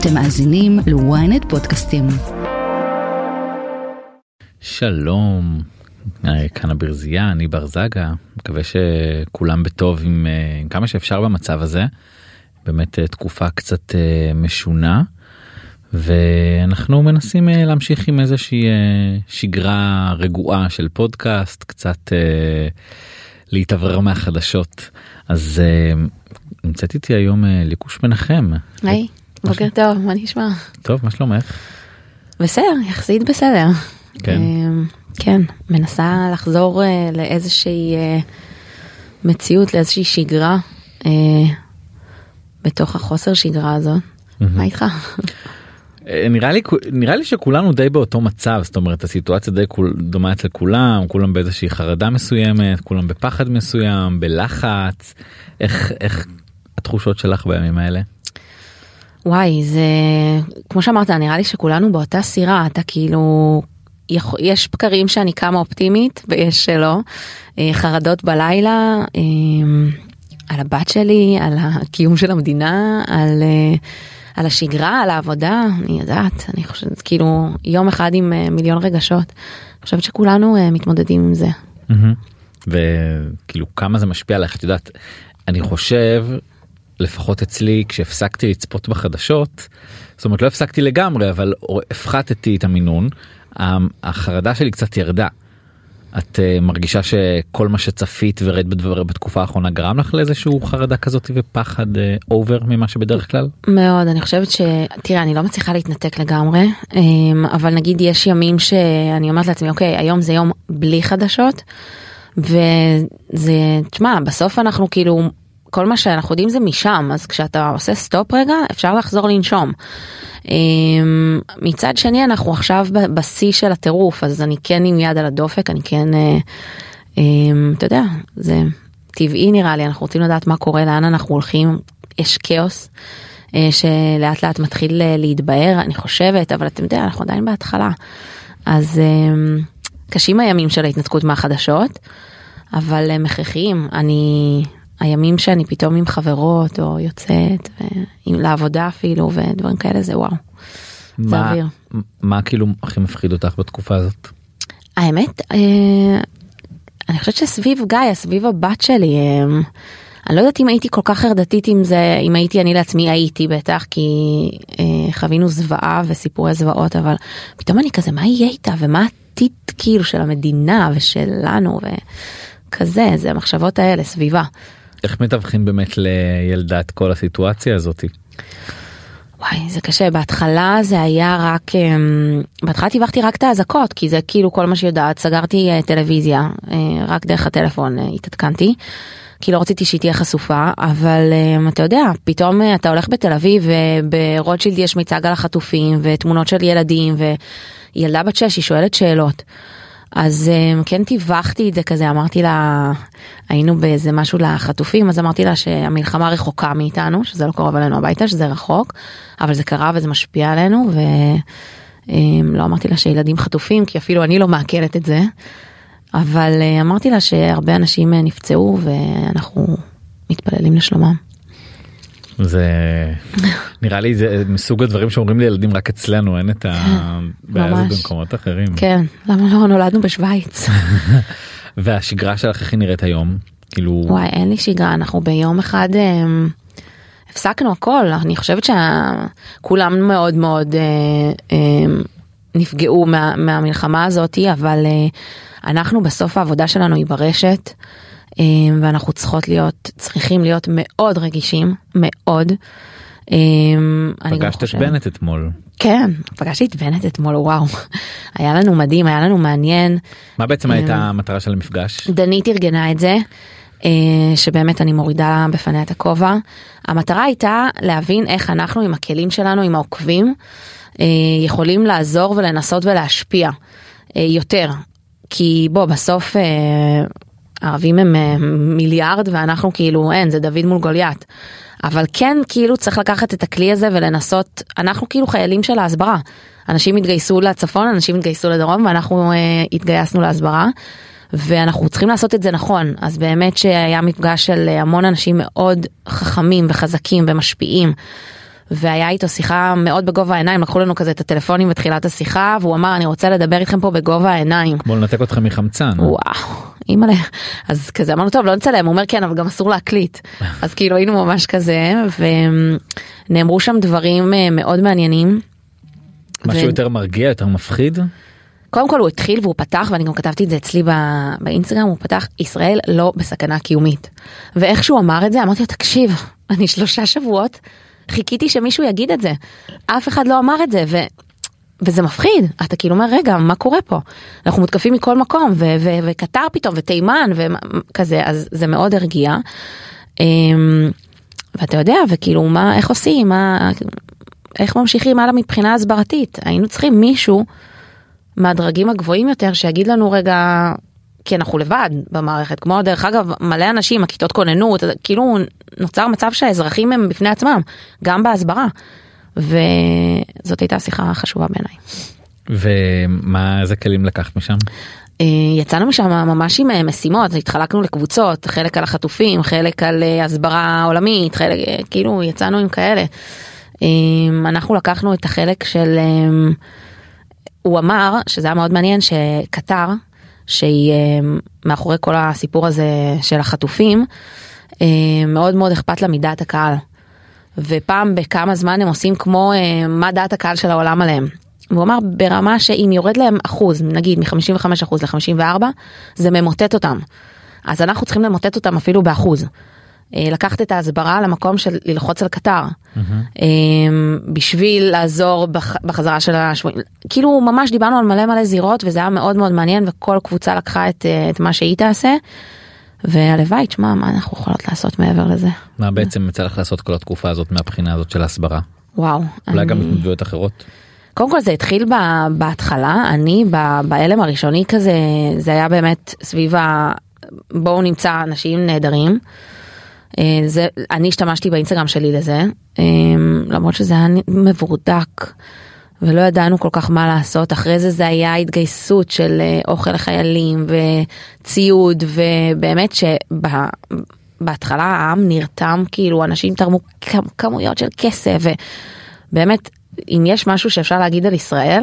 אתם מאזינים ל-ynet פודקאסטים. שלום, אה, כאן הברזייה, אני בר זגה, מקווה שכולם בטוב עם, אה, עם כמה שאפשר במצב הזה. באמת אה, תקופה קצת משונה, ואנחנו מנסים להמשיך עם איזושהי שגרה רגועה של פודקאסט, קצת להתאוורר מהחדשות. אז נמצאת איתי היום ליקוש מנחם. היי, בוקר טוב, מה נשמע? טוב, מה שלומך? בסדר, יחסית בסדר. כן. אמ, כן, מנסה לחזור אה, לאיזושהי אה, מציאות, לאיזושהי שגרה אה, בתוך החוסר שגרה הזאת. מה איתך? נראה לי נראה לי שכולנו די באותו מצב זאת אומרת הסיטואציה די כול, דומה אצל כולם כולם באיזושהי חרדה מסוימת כולם בפחד מסוים בלחץ איך איך התחושות שלך בימים האלה. וואי זה כמו שאמרת נראה לי שכולנו באותה סירה אתה כאילו יש בקרים שאני קמה אופטימית ויש שלא. אה, חרדות בלילה אה, על הבת שלי, על הקיום של המדינה, על, אה, על השגרה, על העבודה, אני יודעת, אני חושבת כאילו יום אחד עם מיליון רגשות. אני חושבת שכולנו מתמודדים עם זה. וכאילו כמה זה משפיע עליך את יודעת אני חושב לפחות אצלי כשהפסקתי לצפות בחדשות זאת אומרת לא הפסקתי לגמרי אבל הפחתתי את המינון החרדה שלי קצת ירדה. את uh, מרגישה שכל מה שצפית וראית בדבר בתקופה האחרונה גרם לך לאיזשהו חרדה כזאת ופחד אובר uh, ממה שבדרך כלל? מאוד אני חושבת שתראה אני לא מצליחה להתנתק לגמרי um, אבל נגיד יש ימים שאני אומרת לעצמי אוקיי היום זה יום בלי חדשות וזה תשמע בסוף אנחנו כאילו כל מה שאנחנו יודעים זה משם אז כשאתה עושה סטופ רגע אפשר לחזור לנשום. אמ, מצד שני אנחנו עכשיו בשיא של הטירוף אז אני כן עם יד על הדופק אני כן אה, אמ, אתה יודע זה טבעי נראה לי אנחנו רוצים לדעת מה קורה לאן אנחנו הולכים יש כאוס אה, שלאט לאט מתחיל אה, להתבהר אני חושבת אבל אתם יודע אנחנו עדיין בהתחלה אז אמ, קשים הימים של ההתנתקות מהחדשות אבל הם הכרחיים אני הימים שאני פתאום עם חברות או יוצאת לעבודה אפילו ודברים כאלה זה וואו. מה, זה אוויר. מה כאילו הכי מפחיד אותך בתקופה הזאת? האמת אה, אני חושבת שסביב גיא סביב הבת שלי אה, אני לא יודעת אם הייתי כל כך חרדתית עם זה אם הייתי אני לעצמי הייתי בטח כי אה, חווינו זוועה וסיפורי זוועות אבל פתאום אני כזה מה יהיה איתה ומה העתיד כאילו של המדינה ושלנו וכזה זה המחשבות האלה סביבה. איך מתווכים באמת לילדה את כל הסיטואציה הזאתי? וואי זה קשה בהתחלה זה היה רק אמ, בהתחלה טיווחתי רק את האזעקות כי זה כאילו כל מה שיודעת סגרתי אה, טלוויזיה אה, רק דרך הטלפון אה, התעדכנתי. כי לא רציתי שהיא תהיה חשופה אבל um, אתה יודע פתאום אתה הולך בתל אביב וברוטשילד יש מיצג על החטופים ותמונות של ילדים וילדה בת שש היא שואלת שאלות. אז um, כן טיווחתי את זה כזה אמרתי לה היינו באיזה משהו לחטופים אז אמרתי לה שהמלחמה רחוקה מאיתנו שזה לא קרוב אלינו הביתה שזה רחוק אבל זה קרה וזה משפיע עלינו ולא um, אמרתי לה שילדים חטופים כי אפילו אני לא מעכלת את זה אבל uh, אמרתי לה שהרבה אנשים אה, נפצעו ואנחנו מתפללים לשלומם. זה נראה לי זה מסוג הדברים שאומרים לילדים רק אצלנו אין את הבעיה הזאת במקומות אחרים. כן למה לא נולדנו בשוויץ. והשגרה שלך איך היא נראית היום כאילו וואי אין לי שגרה אנחנו ביום אחד הם, הפסקנו הכל אני חושבת שכולם מאוד מאוד הם, נפגעו מה, מהמלחמה הזאתי אבל אנחנו בסוף העבודה שלנו היא ברשת. אמ, ואנחנו צריכות להיות צריכים להיות מאוד רגישים מאוד. אמ, פגשת את בנט אתמול. כן פגשתי את בנט אתמול וואו היה לנו מדהים היה לנו מעניין. מה בעצם הייתה אמ, המטרה של המפגש? דנית ארגנה את זה. אה, שבאמת אני מורידה בפניה את הכובע. המטרה הייתה להבין איך אנחנו עם הכלים שלנו עם העוקבים אה, יכולים לעזור ולנסות ולהשפיע אה, יותר. כי בוא בסוף הערבים הם אה, מיליארד ואנחנו כאילו אין זה דוד מול גוליית. אבל כן כאילו צריך לקחת את הכלי הזה ולנסות אנחנו כאילו חיילים של ההסברה. אנשים התגייסו לצפון אנשים התגייסו לדרום ואנחנו uh, התגייסנו להסברה. ואנחנו צריכים לעשות את זה נכון אז באמת שהיה מפגש של המון אנשים מאוד חכמים וחזקים ומשפיעים. והיה איתו שיחה מאוד בגובה העיניים, לקחו לנו כזה את הטלפונים בתחילת השיחה, והוא אמר אני רוצה לדבר איתכם פה בגובה העיניים. כמו לנתק אותך מחמצן. וואו, אימא'לה. אז כזה אמרנו טוב לא נצלם, הוא אומר כן אבל גם אסור להקליט. אז כאילו היינו ממש כזה, ונאמרו שם דברים אה, מאוד מעניינים. משהו ו- יותר מרגיע, יותר מפחיד? קודם כל הוא התחיל והוא פתח ואני גם כתבתי את זה אצלי ב- באינסטגרם הוא פתח ישראל לא בסכנה קיומית. ואיך שהוא אמר את זה אמרתי לו תקשיב אני שלושה שבועות חיכיתי שמישהו יגיד את זה. אף אחד לא אמר את זה ו... וזה מפחיד. אתה כאילו אומר רגע מה קורה פה? אנחנו מותקפים מכל מקום ו- ו- וקטר פתאום ותימן וכזה אז זה מאוד הרגיע. אמ, ואתה יודע וכאילו מה איך עושים? מה איך ממשיכים הלאה מבחינה הסברתית? היינו צריכים מישהו מהדרגים הגבוהים יותר שיגיד לנו רגע כי אנחנו לבד במערכת כמו דרך אגב מלא אנשים הכיתות כוננות כאילו נוצר מצב שהאזרחים הם בפני עצמם גם בהסברה וזאת הייתה שיחה חשובה בעיניי. ומה איזה כלים לקחת משם? אה, יצאנו משם ממש עם אה, משימות התחלקנו לקבוצות חלק על החטופים חלק על אה, הסברה עולמית חלק כאילו יצאנו עם כאלה. אנחנו לקחנו את החלק של הוא אמר שזה היה מאוד מעניין שקטר שהיא אה, מאחורי כל הסיפור הזה של החטופים אה, מאוד מאוד אכפת לה מדעת הקהל. ופעם בכמה זמן הם עושים כמו אה, מה דעת הקהל של העולם עליהם. והוא אמר ברמה שאם יורד להם אחוז נגיד מ-55 אחוז ל-54 זה ממוטט אותם. אז אנחנו צריכים למוטט אותם אפילו באחוז. אה, לקחת את ההסברה למקום של ללחוץ על קטר אה, בשביל לעזור בח- בחזרה של השבויים כאילו ממש דיברנו על מלא מלא זירות וזה היה מאוד מאוד מעניין וכל קבוצה לקחה את, אה, את מה שהיא תעשה. והלוואי תשמע מה אנחנו יכולות לעשות מעבר לזה מה בעצם יצא לך לעשות כל התקופה הזאת מהבחינה הזאת של ההסברה? וואו אולי גם אני- התנדבויות אחרות? קודם כל זה התחיל ב- בהתחלה אני ב- בהלם הראשוני כזה זה היה באמת סביב ה... בואו נמצא אנשים נהדרים. אה, זה אני השתמשתי באינסטגרם שלי לזה אה, למרות שזה היה מבורדק ולא ידענו כל כך מה לעשות אחרי זה זה היה התגייסות של אה, אוכל לחיילים וציוד ובאמת שבהתחלה העם נרתם כאילו אנשים תרמו כמויות של כסף ובאמת אם יש משהו שאפשר להגיד על ישראל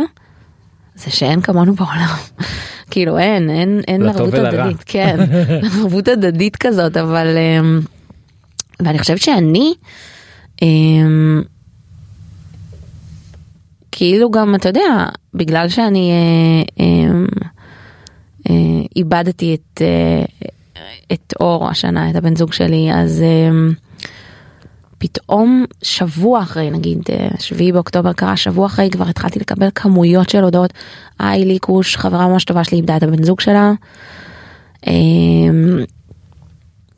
זה שאין כמונו בעולם כאילו אין אין אין ערבות. הדדית כן ערבות הדדית כזאת אבל אמ, ואני חושבת שאני אמ, כאילו גם אתה יודע בגלל שאני אה, אמ, אה, איבדתי את אה, את אור השנה את הבן זוג שלי אז אמ, פתאום שבוע אחרי נגיד אה, שביעי באוקטובר קרה שבוע אחרי כבר התחלתי לקבל כמויות של הודעות. היי ליקוש חברה ממש טובה שלי איבדה את הבן זוג שלה.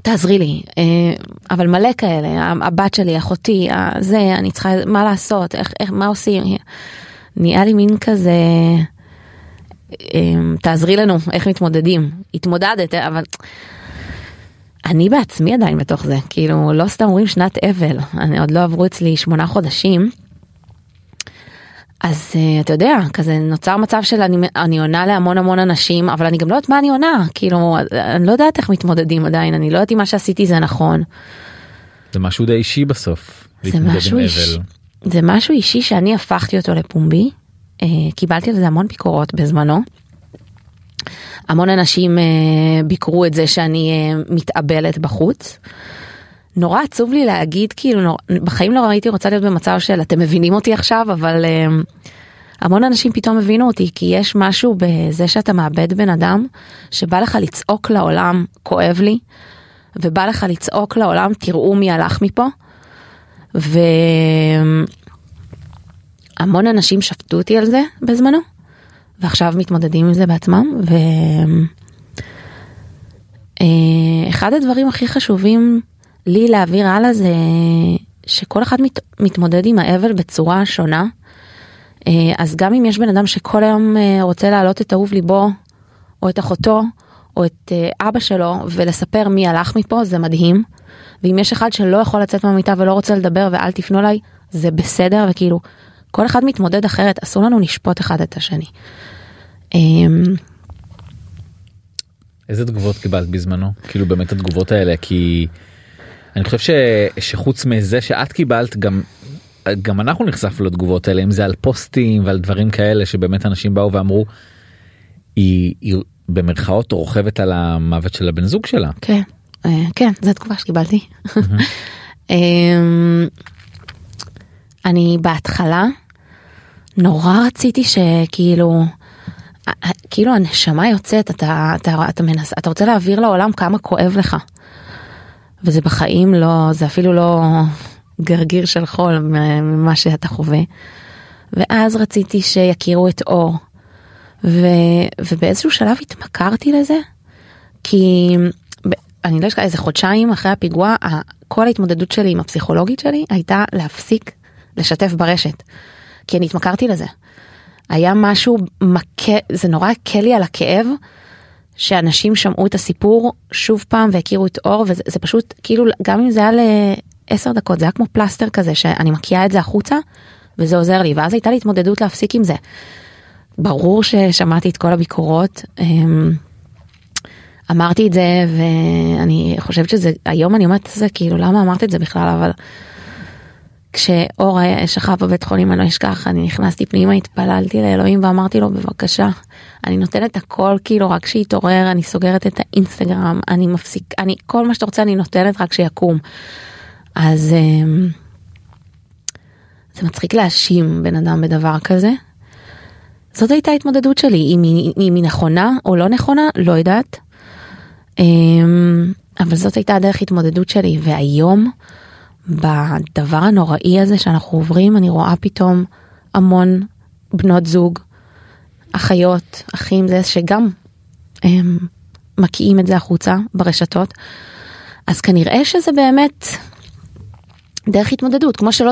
תעזרי לי אה, אבל מלא כאלה הבת שלי אחותי אה, זה אני צריכה מה לעשות איך, איך מה עושים נהיה לי מין כזה אמ, תעזרי לנו איך מתמודדים התמודדת אבל אני בעצמי עדיין בתוך זה כאילו לא סתם אומרים שנת אבל אני עוד לא עברו אצלי שמונה חודשים. אז uh, אתה יודע כזה נוצר מצב של אני, אני עונה להמון המון אנשים אבל אני גם לא יודעת מה אני עונה כאילו אני לא יודעת איך מתמודדים עדיין אני לא יודעת אם מה שעשיתי זה נכון. זה משהו די אישי בסוף. זה משהו אישי, אבל. זה משהו אישי שאני הפכתי אותו לפומבי. Uh, קיבלתי על זה המון ביקורות בזמנו. המון אנשים uh, ביקרו את זה שאני uh, מתאבלת בחוץ. נורא עצוב לי להגיד כאילו נור... בחיים לא הייתי רוצה להיות במצב של אתם מבינים אותי עכשיו אבל uh, המון אנשים פתאום הבינו אותי כי יש משהו בזה שאתה מאבד בן אדם שבא לך לצעוק לעולם כואב לי ובא לך לצעוק לעולם תראו מי הלך מפה. והמון אנשים שפטו אותי על זה בזמנו ועכשיו מתמודדים עם זה בעצמם ואחד הדברים הכי חשובים לי להעביר הלאה זה שכל אחד מת... מתמודד עם האבל בצורה שונה. אה, אז גם אם יש בן אדם שכל היום אה, רוצה להעלות את אהוב ליבו או את אחותו או את אה, אבא שלו ולספר מי הלך מפה זה מדהים. ואם יש אחד שלא יכול לצאת מהמיטה ולא רוצה לדבר ואל תפנו אליי זה בסדר וכאילו כל אחד מתמודד אחרת אסור לנו לשפוט אחד את השני. אמ, איזה תגובות קיבלת בזמנו? כאילו באמת התגובות האלה כי אני חושב ש... שחוץ מזה שאת קיבלת גם גם אנחנו נחשפנו לתגובות האלה אם זה על פוסטים ועל דברים כאלה שבאמת אנשים באו ואמרו היא, היא במרכאות רוכבת על המוות של הבן זוג שלה. כן, אה, כן, זו התגובה שקיבלתי. אמ, אני בהתחלה נורא רציתי שכאילו כאילו הנשמה יוצאת אתה אתה אתה מנס אתה רוצה להעביר לעולם כמה כואב לך. וזה בחיים לא זה אפילו לא גרגיר של חול ממה שאתה חווה. ואז רציתי שיכירו את אור. ו, ובאיזשהו שלב התמכרתי לזה כי אני לא אשכח איזה חודשיים אחרי הפיגוע כל ההתמודדות שלי עם הפסיכולוגית שלי הייתה להפסיק לשתף ברשת. כי אני התמכרתי לזה. היה משהו מכה, זה נורא הקל לי על הכאב, שאנשים שמעו את הסיפור שוב פעם והכירו את אור, וזה פשוט כאילו, גם אם זה היה לעשר דקות, זה היה כמו פלסטר כזה, שאני מקיאה את זה החוצה, וזה עוזר לי, ואז הייתה לי התמודדות להפסיק עם זה. ברור ששמעתי את כל הביקורות. אמ, אמרתי את זה ואני חושבת שזה היום אני אומרת את זה כאילו למה אמרת את זה בכלל אבל כשאור שכב בבית חולים אני לא אשכח אני נכנסתי פנימה התפללתי לאלוהים ואמרתי לו בבקשה אני נותנת הכל כאילו רק שיתעורר אני סוגרת את האינסטגרם אני מפסיק אני כל מה שאתה רוצה אני נותנת רק שיקום. אז אמ, זה מצחיק להאשים בן אדם בדבר כזה. זאת הייתה ההתמודדות שלי אם היא, אם היא נכונה או לא נכונה לא יודעת. אמ, אבל זאת הייתה הדרך התמודדות שלי והיום. בדבר הנוראי הזה שאנחנו עוברים אני רואה פתאום המון בנות זוג, אחיות, אחים, זה שגם הם מקיאים את זה החוצה ברשתות. אז כנראה שזה באמת דרך התמודדות, כמו שלא,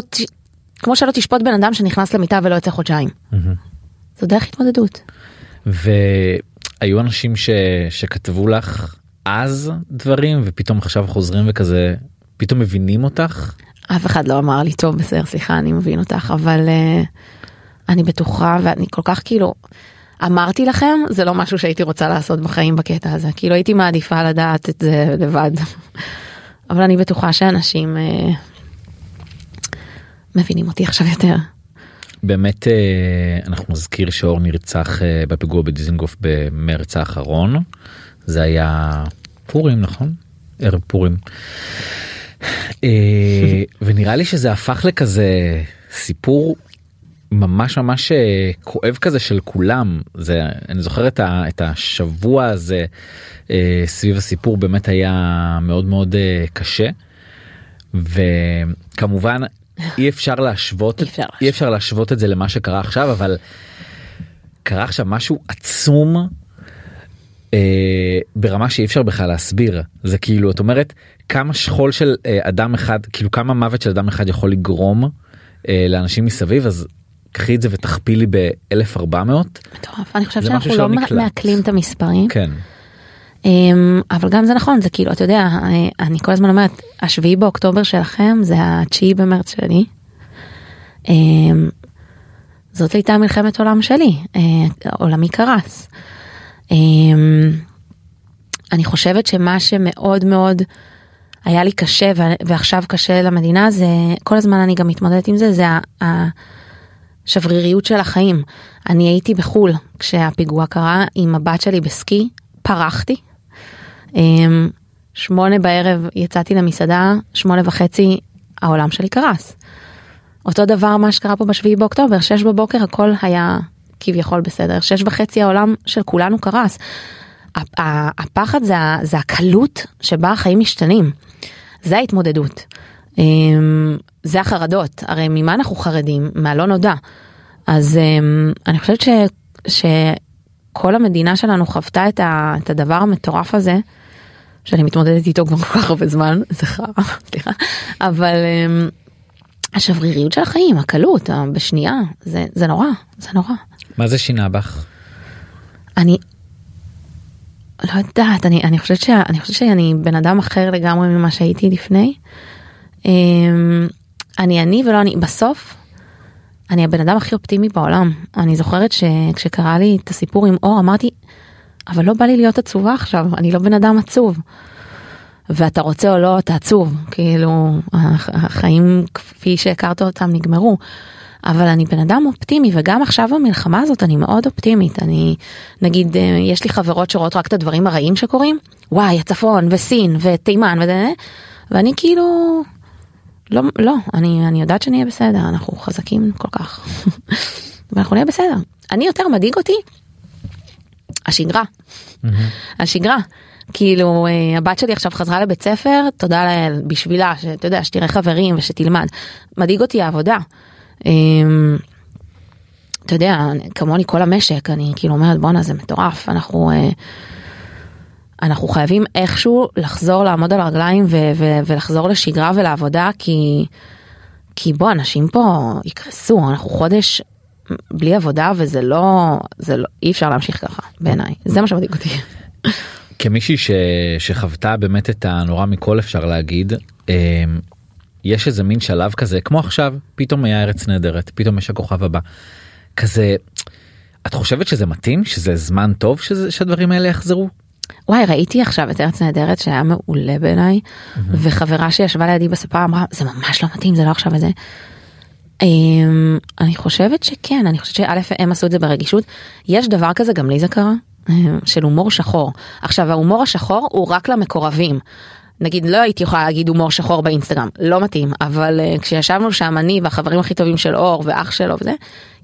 כמו שלא תשפוט בן אדם שנכנס למיטה ולא יוצא חודשיים. Mm-hmm. זו דרך התמודדות. והיו אנשים ש... שכתבו לך אז דברים ופתאום עכשיו חוזרים וכזה פתאום מבינים אותך? אף אחד לא אמר לי טוב בסדר סליחה אני מבין אותך אבל uh, אני בטוחה ואני כל כך כאילו אמרתי לכם זה לא משהו שהייתי רוצה לעשות בחיים בקטע הזה כאילו הייתי מעדיפה לדעת את זה לבד אבל אני בטוחה שאנשים uh, מבינים אותי עכשיו יותר. באמת uh, אנחנו נזכיר שאור נרצח uh, בפיגוע בדיזינגוף במרץ האחרון זה היה פורים נכון? ערב פורים. אה, ונראה לי שזה הפך לכזה סיפור ממש ממש אה, כואב כזה של כולם. זה אני זוכר את, ה, את השבוע הזה אה, סביב הסיפור באמת היה מאוד מאוד קשה. וכמובן אי אפשר להשוות אי אפשר, אי אפשר להשוות את זה למה שקרה עכשיו אבל קרה עכשיו משהו עצום אה, ברמה שאי אפשר בכלל להסביר זה כאילו את אומרת כמה שכול של אה, אדם אחד כאילו כמה מוות של אדם אחד יכול לגרום אה, לאנשים מסביב אז קחי את זה ותכפילי ב-1400. מטורף אני חושבת שאנחנו לא נקלט. מעכלים את המספרים. כן. Um, אבל גם זה נכון זה כאילו אתה יודע אני, אני כל הזמן אומרת השביעי באוקטובר שלכם זה התשיעי במרץ שלי. Um, זאת הייתה מלחמת עולם שלי uh, עולמי קרס. Um, אני חושבת שמה שמאוד מאוד היה לי קשה ועכשיו קשה למדינה זה כל הזמן אני גם מתמודדת עם זה זה השבריריות של החיים. אני הייתי בחו"ל כשהפיגוע קרה עם הבת שלי בסקי פרחתי. אמ, שמונה בערב יצאתי למסעדה שמונה וחצי העולם שלי קרס. אותו דבר מה שקרה פה בשביעי באוקטובר שש בבוקר הכל היה כביכול בסדר שש וחצי העולם של כולנו קרס. הפחד זה, זה הקלות שבה החיים משתנים. זה ההתמודדות. אמ, זה החרדות, הרי ממה אנחנו חרדים? מהלא נודע. אז אמ, אני חושבת ש, שכל המדינה שלנו חוותה את, ה, את הדבר המטורף הזה, שאני מתמודדת איתו כבר כל כך הרבה זמן, חרא, סליחה, אבל אמ, השבריריות של החיים, הקלות, בשנייה, זה, זה נורא, זה נורא. מה זה שינה בך? אני לא יודעת, אני, אני חושבת שאני חושבת שאני בן אדם אחר לגמרי ממה שהייתי לפני. אמ, אני אני ולא אני, בסוף אני הבן אדם הכי אופטימי בעולם. אני זוכרת שכשקרה לי את הסיפור עם אור אמרתי, אבל לא בא לי להיות עצובה עכשיו, אני לא בן אדם עצוב. ואתה רוצה או לא אתה עצוב כאילו הח- החיים כפי שהכרת אותם נגמרו. אבל אני בן אדם אופטימי וגם עכשיו במלחמה הזאת אני מאוד אופטימית. אני נגיד אה, יש לי חברות שרואות רק את הדברים הרעים שקורים? וואי הצפון וסין ותימן וזה ואני כאילו לא לא אני אני יודעת שנהיה בסדר אנחנו חזקים כל כך. ואנחנו נהיה בסדר. אני יותר מדאיג אותי השגרה. השגרה. כאילו אה, הבת שלי עכשיו חזרה לבית ספר תודה לאל בשבילה שאתה יודע שתראה חברים ושתלמד. מדאיג אותי העבודה. אמ, אתה יודע כמוני כל המשק אני כאילו אומרת בואנה זה מטורף. אנחנו אה, אנחנו חייבים איכשהו לחזור לעמוד על הרגליים ו- ו- ולחזור לשגרה ולעבודה כי כי בוא אנשים פה יקרסו. אנחנו חודש בלי עבודה וזה לא זה לא אי אפשר להמשיך ככה בעיניי. זה מה שמדאיג אותי. כמישהי ש... שחוותה באמת את הנורא מכל אפשר להגיד אה, יש איזה מין שלב כזה כמו עכשיו פתאום היה ארץ נהדרת פתאום יש הכוכב הבא. כזה את חושבת שזה מתאים? שזה זמן טוב שזה שהדברים האלה יחזרו? וואי ראיתי עכשיו את ארץ נהדרת שהיה מעולה בעיניי וחברה שישבה לידי בספה אמרה זה ממש לא מתאים זה לא עכשיו וזה. אמ, אני חושבת שכן אני חושבת שא' הם עשו את זה ברגישות. יש דבר כזה גם לי זה קרה אמ, של הומור שחור. עכשיו ההומור השחור הוא רק למקורבים. נגיד לא הייתי יכולה להגיד הומור שחור באינסטגרם לא מתאים אבל uh, כשישבנו שם אני והחברים הכי טובים של אור ואח שלו וזה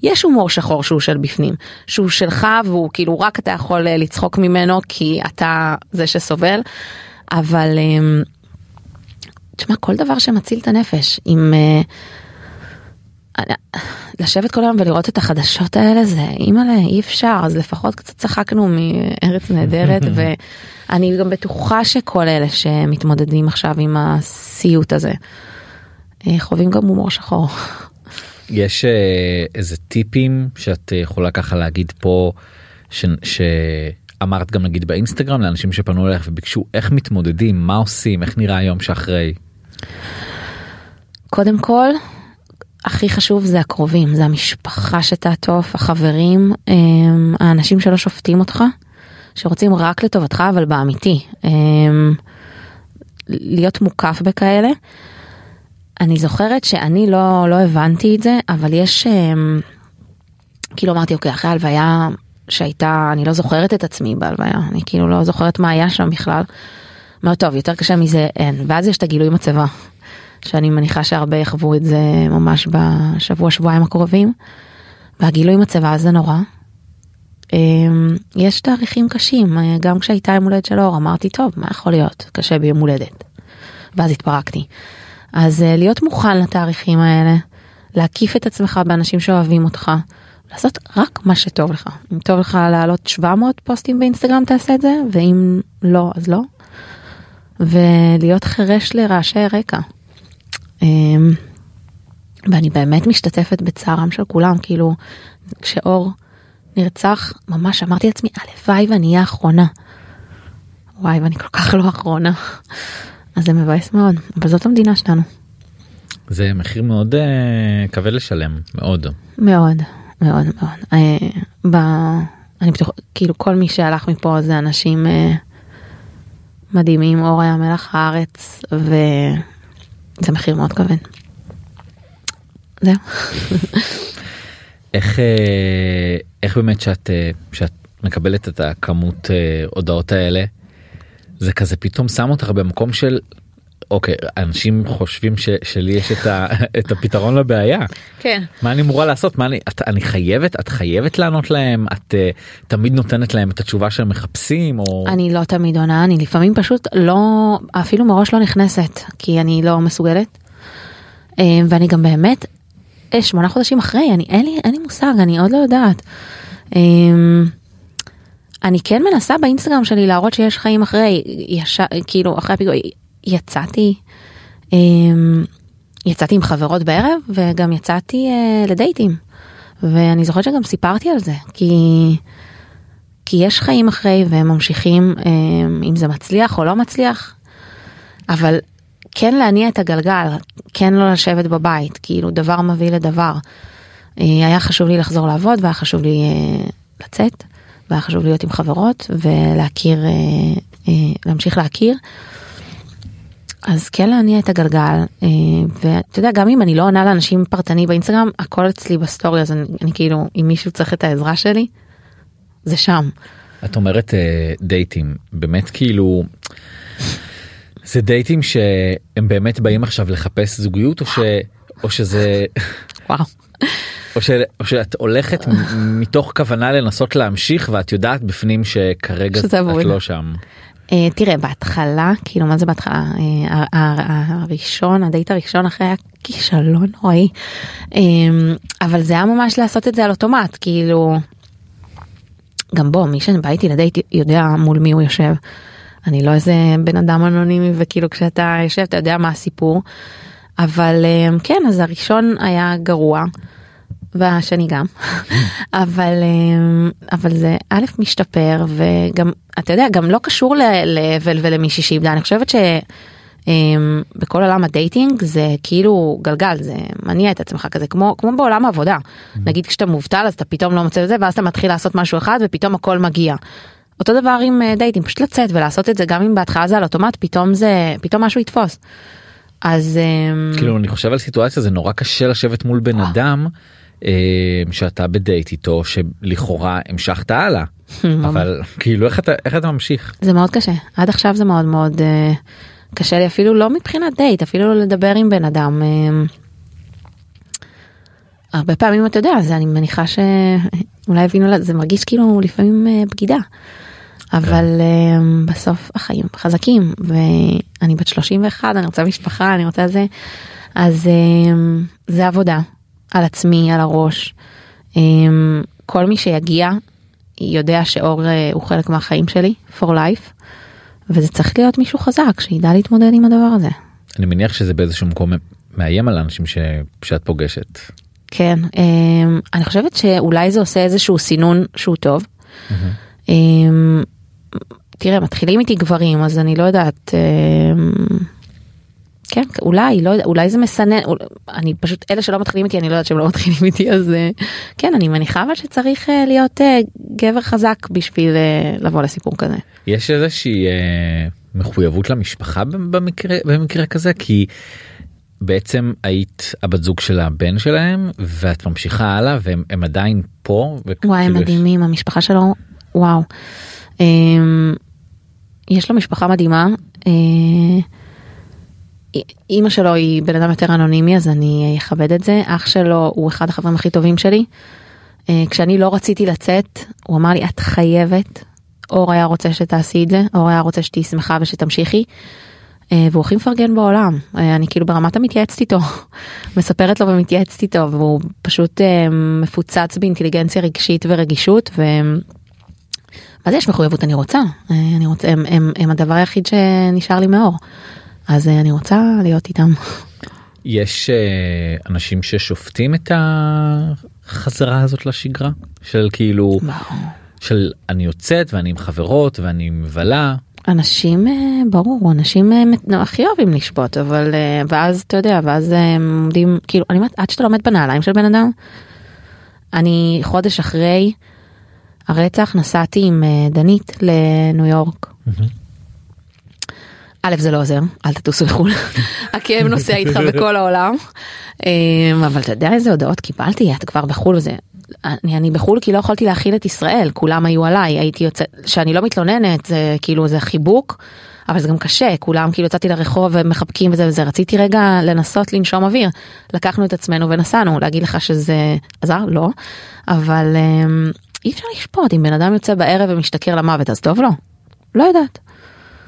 יש הומור שחור שהוא של בפנים שהוא שלך והוא כאילו רק אתה יכול uh, לצחוק ממנו כי אתה זה שסובל אבל um, תשמע כל דבר שמציל את הנפש אם uh, לשבת כל היום ולראות את החדשות האלה זה אימא'לה אי אפשר אז לפחות קצת צחקנו מארץ נהדרת ואני גם בטוחה שכל אלה שמתמודדים עכשיו עם הסיוט הזה אה, חווים גם הומור שחור. יש אה, איזה טיפים שאת יכולה ככה להגיד פה ש... שאמרת גם נגיד באינסטגרם לאנשים שפנו אליך וביקשו איך מתמודדים מה עושים איך נראה היום שאחרי. קודם כל הכי חשוב זה הקרובים זה המשפחה שתעטוף החברים הם, האנשים שלא שופטים אותך שרוצים רק לטובתך אבל באמיתי הם, להיות מוקף בכאלה. אני זוכרת שאני לא לא הבנתי את זה אבל יש הם, כאילו אמרתי אוקיי אחרי הלוויה שהייתה אני לא זוכרת את עצמי בהלוויה אני כאילו לא זוכרת מה היה שם בכלל. מאוד טוב יותר קשה מזה אין ואז יש את הגילוי מצבה שאני מניחה שהרבה יחוו את זה ממש בשבוע שבועיים הקרובים. והגילוי מצבה זה נורא. אמ, יש תאריכים קשים גם כשהייתה יום הולדת של אור אמרתי טוב מה יכול להיות קשה ביום הולדת. ואז התפרקתי. אז אה, להיות מוכן לתאריכים האלה להקיף את עצמך באנשים שאוהבים אותך לעשות רק מה שטוב לך אם טוב לך להעלות 700 פוסטים באינסטגרם תעשה את זה ואם לא אז לא. ולהיות חירש לרעשי רקע. אמ, ואני באמת משתתפת בצערם של כולם כאילו כשאור נרצח ממש אמרתי לעצמי הלוואי ואני אהיה האחרונה. וואי ואני כל כך לא האחרונה. אז זה מבאס מאוד אבל זאת המדינה שלנו. זה מחיר מאוד uh, כבד לשלם מאוד. מאוד מאוד מאוד. אה, ב... אני בטוח כאילו כל מי שהלך מפה זה אנשים uh, מדהימים אור היה מלח הארץ וזה מחיר מאוד כבד. זהו. איך אה, איך באמת שאת אה, שאת מקבלת את הכמות אה, הודעות האלה זה כזה פתאום שם אותך במקום של אוקיי אנשים חושבים ש, שלי יש את, ה, את הפתרון לבעיה כן. מה אני אמורה לעשות מה אני את, אני חייבת את חייבת לענות להם את uh, תמיד נותנת להם את התשובה שהם מחפשים או אני לא תמיד עונה אני לפעמים פשוט לא אפילו מראש לא נכנסת כי אני לא מסוגלת. אה, ואני גם באמת אה, שמונה חודשים אחרי אני אין לי אין לי מושג אני עוד לא יודעת. אני כן מנסה באינסטגרם שלי להראות שיש חיים אחרי יש, כאילו אחרי הפיגוע יצאתי יצאתי עם חברות בערב וגם יצאתי לדייטים ואני זוכרת שגם סיפרתי על זה כי. כי יש חיים אחרי והם ממשיכים אם זה מצליח או לא מצליח. אבל כן להניע את הגלגל, כן לא לשבת בבית, כאילו דבר מביא לדבר. היה חשוב לי לחזור לעבוד והיה חשוב לי לצאת והיה חשוב להיות עם חברות ולהכיר, להמשיך להכיר. אז כן להניע את הגלגל אה, ואתה יודע גם אם אני לא עונה לאנשים פרטני באינסטגרם הכל אצלי בסטורי אז אני, אני כאילו אם מישהו צריך את העזרה שלי זה שם. את אומרת אה, דייטים באמת כאילו זה דייטים שהם באמת באים עכשיו לחפש זוגיות או ש... או שזה וואו. או, ש... או שאת הולכת מתוך כוונה לנסות להמשיך ואת יודעת בפנים שכרגע את. לא שם. אה, תראה בהתחלה כאילו מה זה בהתחלה אה, הראשון הדייט הראשון אחרי היה כישלון נוראי אה, אבל זה היה ממש לעשות את זה על אוטומט כאילו. גם בוא מי שבא איתי לדייט יודע מול מי הוא יושב. אני לא איזה בן אדם אנונימי וכאילו כשאתה יושב אתה יודע מה הסיפור. אבל אה, כן אז הראשון היה גרוע. והשני גם. אבל אה, אבל זה א' משתפר וגם אתה יודע גם לא קשור ל- לאבל ולמישהי שאיבדה. אני חושבת ש... אמ, בכל עולם ה dating זה כאילו גלגל זה מניע את עצמך כזה כמו כמו בעולם העבודה. נגיד כשאתה מובטל אז אתה פתאום לא מוצא את זה ואז אתה מתחיל לעשות משהו אחד ופתאום הכל מגיע. אותו דבר עם אה, dating פשוט לצאת ולעשות את זה גם אם בהתחלה זה על אוטומט פתאום זה פתאום משהו יתפוס. אז כאילו אני חושב על סיטואציה זה נורא קשה לשבת מול בן אדם אה, שאתה בדייט איתו שלכאורה המשכת הלאה. אבל כאילו איך אתה איך אתה ממשיך? זה מאוד קשה. עד עכשיו זה מאוד מאוד אה, קשה לי אפילו לא מבחינת דייט אפילו לדבר עם בן אדם. אה, הרבה פעמים אתה יודע זה אני מניחה שאולי הבינו לה- זה מרגיש כאילו לפעמים אה, בגידה. אבל אה, בסוף החיים חזקים ואני בת 31 אני רוצה משפחה אני רוצה זה אז אה, זה עבודה על עצמי על הראש. אה, כל מי שיגיע יודע שאור אה, הוא חלק מהחיים שלי for life וזה צריך להיות מישהו חזק שידע להתמודד עם הדבר הזה. אני מניח שזה באיזשהו מקום מאיים על האנשים ש... שאת פוגשת. כן אה, אני חושבת שאולי זה עושה איזשהו סינון שהוא טוב. אה, תראה מתחילים איתי גברים אז אני לא יודעת. אה, כן אולי לא יודע אולי זה מסנן אול- אני פשוט אלה שלא מתחילים איתי אני לא יודעת שהם לא מתחילים איתי אז אה, כן אני מניחה אבל שצריך אה, להיות אה, גבר חזק בשביל אה, לבוא לסיפור כזה. יש איזושהי אה, מחויבות למשפחה במקרה במקרה כזה כי בעצם היית הבת זוג של הבן שלהם ואת ממשיכה הלאה והם הם עדיין פה. וואי הם יש- מדהימים המשפחה שלו וואו. אמ, יש לו משפחה מדהימה. אה, אימא שלו היא בן אדם יותר אנונימי אז אני אכבד את זה אח שלו הוא אחד החברים הכי טובים שלי. אה, כשאני לא רציתי לצאת הוא אמר לי את חייבת. אור היה רוצה שתעשי את זה אור היה רוצה שתהיי שמחה ושתמשיכי. אה, והוא הכי מפרגן בעולם אה, אני כאילו ברמת המתייעצת איתו מספרת לו ומתייעצת איתו והוא פשוט מפוצץ באינטליגנציה רגשית ורגישות ו... אז יש מחויבות אני רוצה אני רוצה הם, הם, הם הדבר היחיד שנשאר לי מאור אז אה, אני רוצה להיות איתם. יש אה, אנשים ששופטים את החזרה הזאת לשגרה של כאילו של אני יוצאת ואני עם חברות ואני מבלה אנשים אה, ברור אנשים הכי אוהבים לשפוט אבל ואז אתה יודע ואז הם עומדים כאילו אני אומרת עד שאתה לומד בנעליים של בן אדם. אני חודש אחרי הרצח נסעתי עם דנית לניו יורק. א' זה לא עוזר אל תטוסו לחו"ל. הכאב נוסע איתך בכל העולם. אה, אבל אתה יודע איזה הודעות קיבלתי? אתה כבר בחו"ל וזה אני, אני בחו"ל כי לא יכולתי להכיל את ישראל כולם היו עליי הייתי יוצאת שאני לא מתלוננת זה כאילו זה חיבוק אבל זה גם קשה כולם כאילו יצאתי לרחוב ומחבקים וזה וזה רציתי רגע לנסות לנשום אוויר. לקחנו את עצמנו ונסענו להגיד לך שזה עזר? לא. אבל אה, אי אפשר לשפוט אם בן אדם יוצא בערב ומשתכר למוות אז טוב לו. לא יודעת.